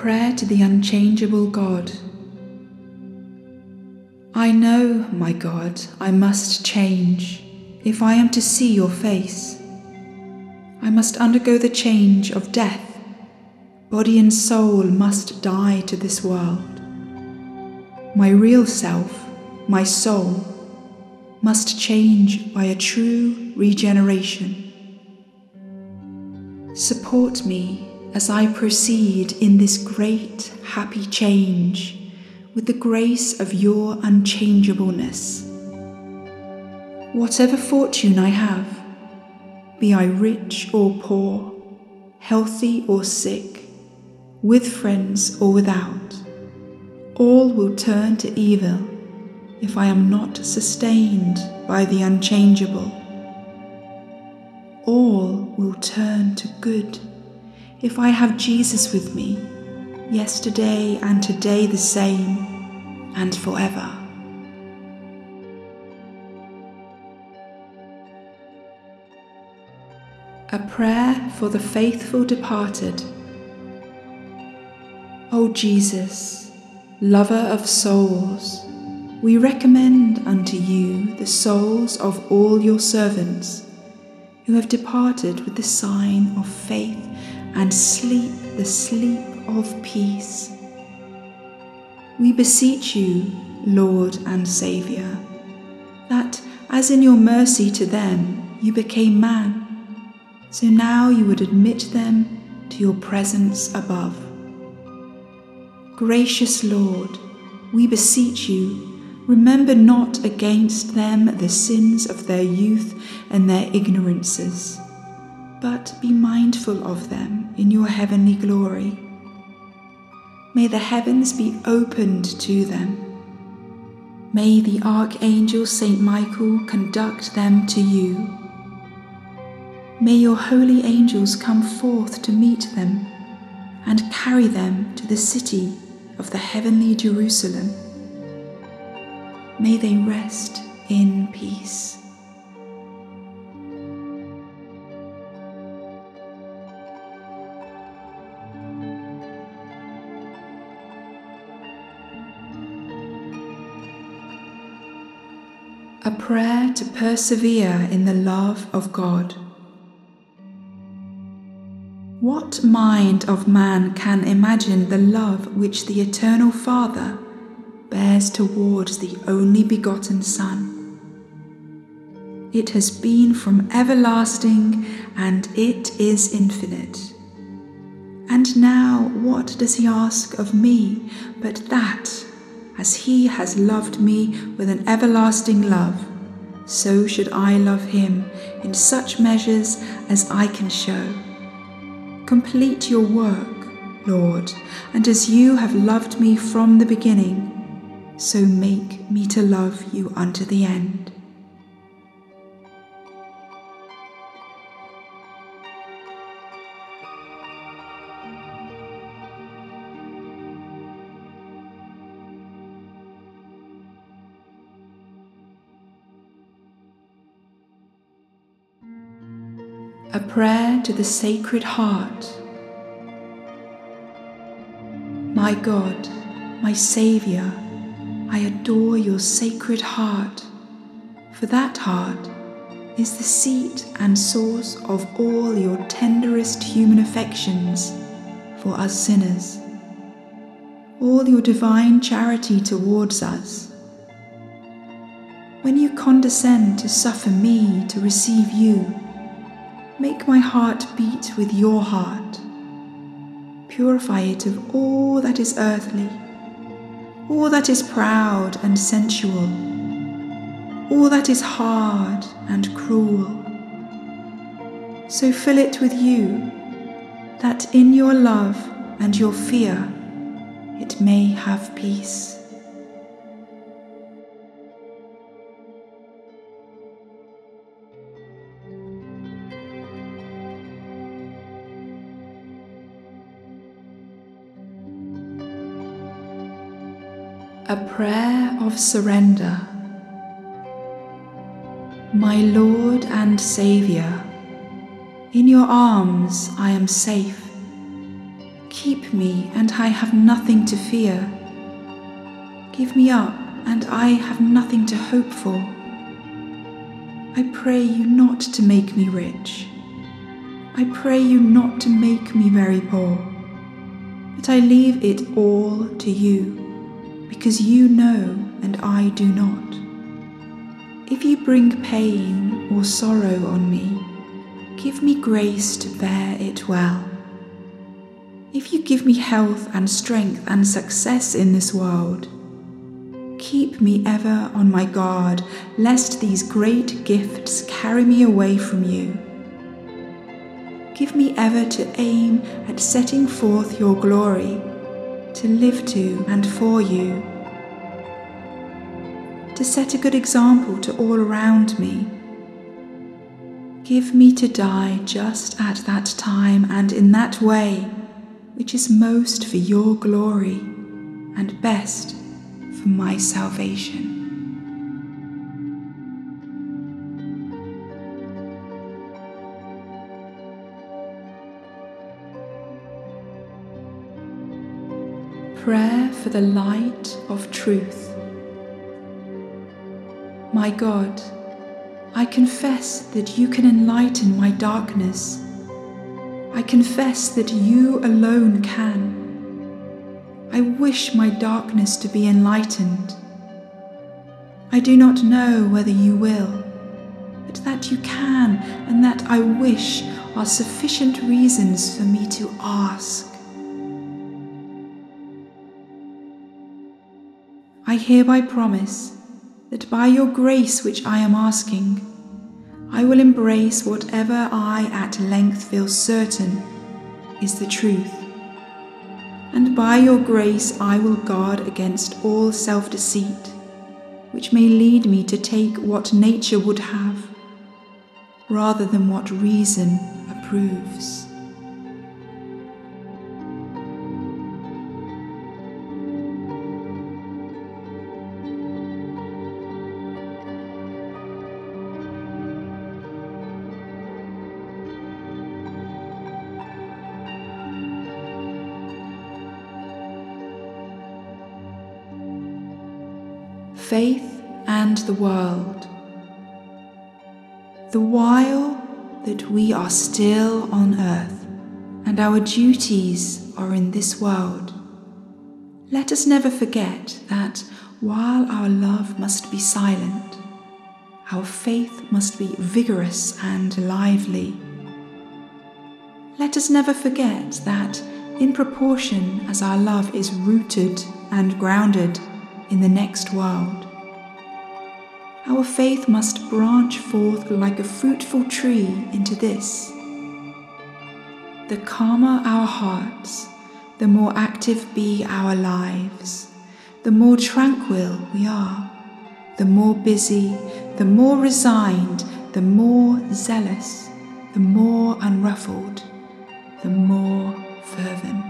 prayer to the unchangeable God. I know, my God, I must change if I am to see your face. I must undergo the change of death. Body and soul must die to this world. My real self, my soul, must change by a true regeneration. Support me as I proceed in this great happy change with the grace of your unchangeableness. Whatever fortune I have, be I rich or poor, healthy or sick, with friends or without, all will turn to evil if I am not sustained by the unchangeable. All will turn to good if I have Jesus with me, yesterday and today the same, and forever. A prayer for the faithful departed. O Jesus, lover of souls, we recommend unto you the souls of all your servants who have departed with the sign of faith and sleep the sleep of peace. We beseech you, Lord and Saviour, that as in your mercy to them you became man, so now you would admit them to your presence above. Gracious Lord, we beseech you, remember not against them the sins of their youth and their ignorances but be mindful of them in your heavenly glory. May the heavens be opened to them. May the Archangel Saint Michael conduct them to you. May your holy angels come forth to meet them and carry them to the city of the heavenly Jerusalem. May they rest in peace. A prayer to persevere in the love of God. What mind of man can imagine the love which the Eternal Father bears towards the only begotten Son? It has been from everlasting and it is infinite. And now, what does he ask of me but that? As he has loved me with an everlasting love, so should I love him in such measures as I can show. Complete your work, Lord, and as you have loved me from the beginning, so make me to love you unto the end. A prayer to the Sacred Heart. My God, my Saviour, I adore your Sacred Heart, for that heart is the seat and source of all your tenderest human affections for us sinners, all your divine charity towards us. When you condescend to suffer me to receive you, Make my heart beat with your heart. Purify it of all that is earthly, all that is proud and sensual, all that is hard and cruel. So fill it with you, that in your love and your fear it may have peace. A prayer of surrender. My Lord and Saviour, in your arms I am safe. Keep me, and I have nothing to fear. Give me up, and I have nothing to hope for. I pray you not to make me rich. I pray you not to make me very poor, but I leave it all to you, because you know and I do not. If you bring pain or sorrow on me, give me grace to bear it well. If you give me health and strength and success in this world, keep me ever on my guard, lest these great gifts carry me away from you. Give me ever to aim at setting forth your glory, to live to and for you to set a good example to all around me. Give me to die just at that time and in that way, which is most for your glory and best for my salvation. Prayer for the light of truth. My God, I confess that you can enlighten my darkness. I confess that you alone can. I wish my darkness to be enlightened. I do not know whether you will, but that you can and that I wish are sufficient reasons for me to ask. I hereby promise that by your grace which I am asking, I will embrace whatever I at length feel certain is the truth. And by your grace I will guard against all self deceit, which may lead me to take what nature would have, rather than what reason approves. Faith and the world. The while that we are still on earth and our duties are in this world, let us never forget that while our love must be silent, our faith must be vigorous and lively. Let us never forget that in proportion as our love is rooted and grounded in the next world. Our faith must branch forth like a fruitful tree into this. The calmer our hearts, the more active be our lives, the more tranquil we are, the more busy, the more resigned, the more zealous, the more unruffled, the more fervent.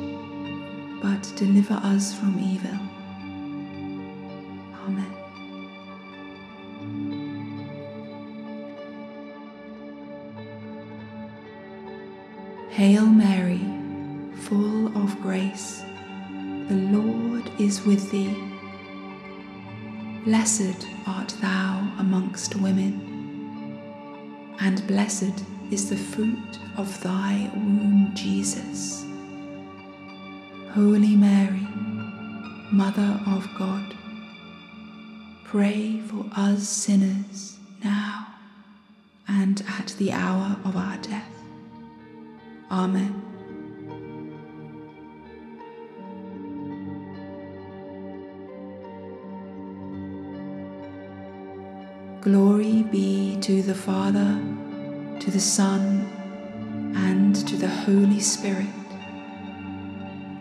but deliver us from evil. Amen. Hail Mary, full of grace, the Lord is with thee. Blessed art thou amongst women, and blessed is the fruit of thy womb, Jesus. Holy Mary, Mother of God, pray for us sinners now and at the hour of our death. Amen. Glory be to the Father, to the Son, and to the Holy Spirit,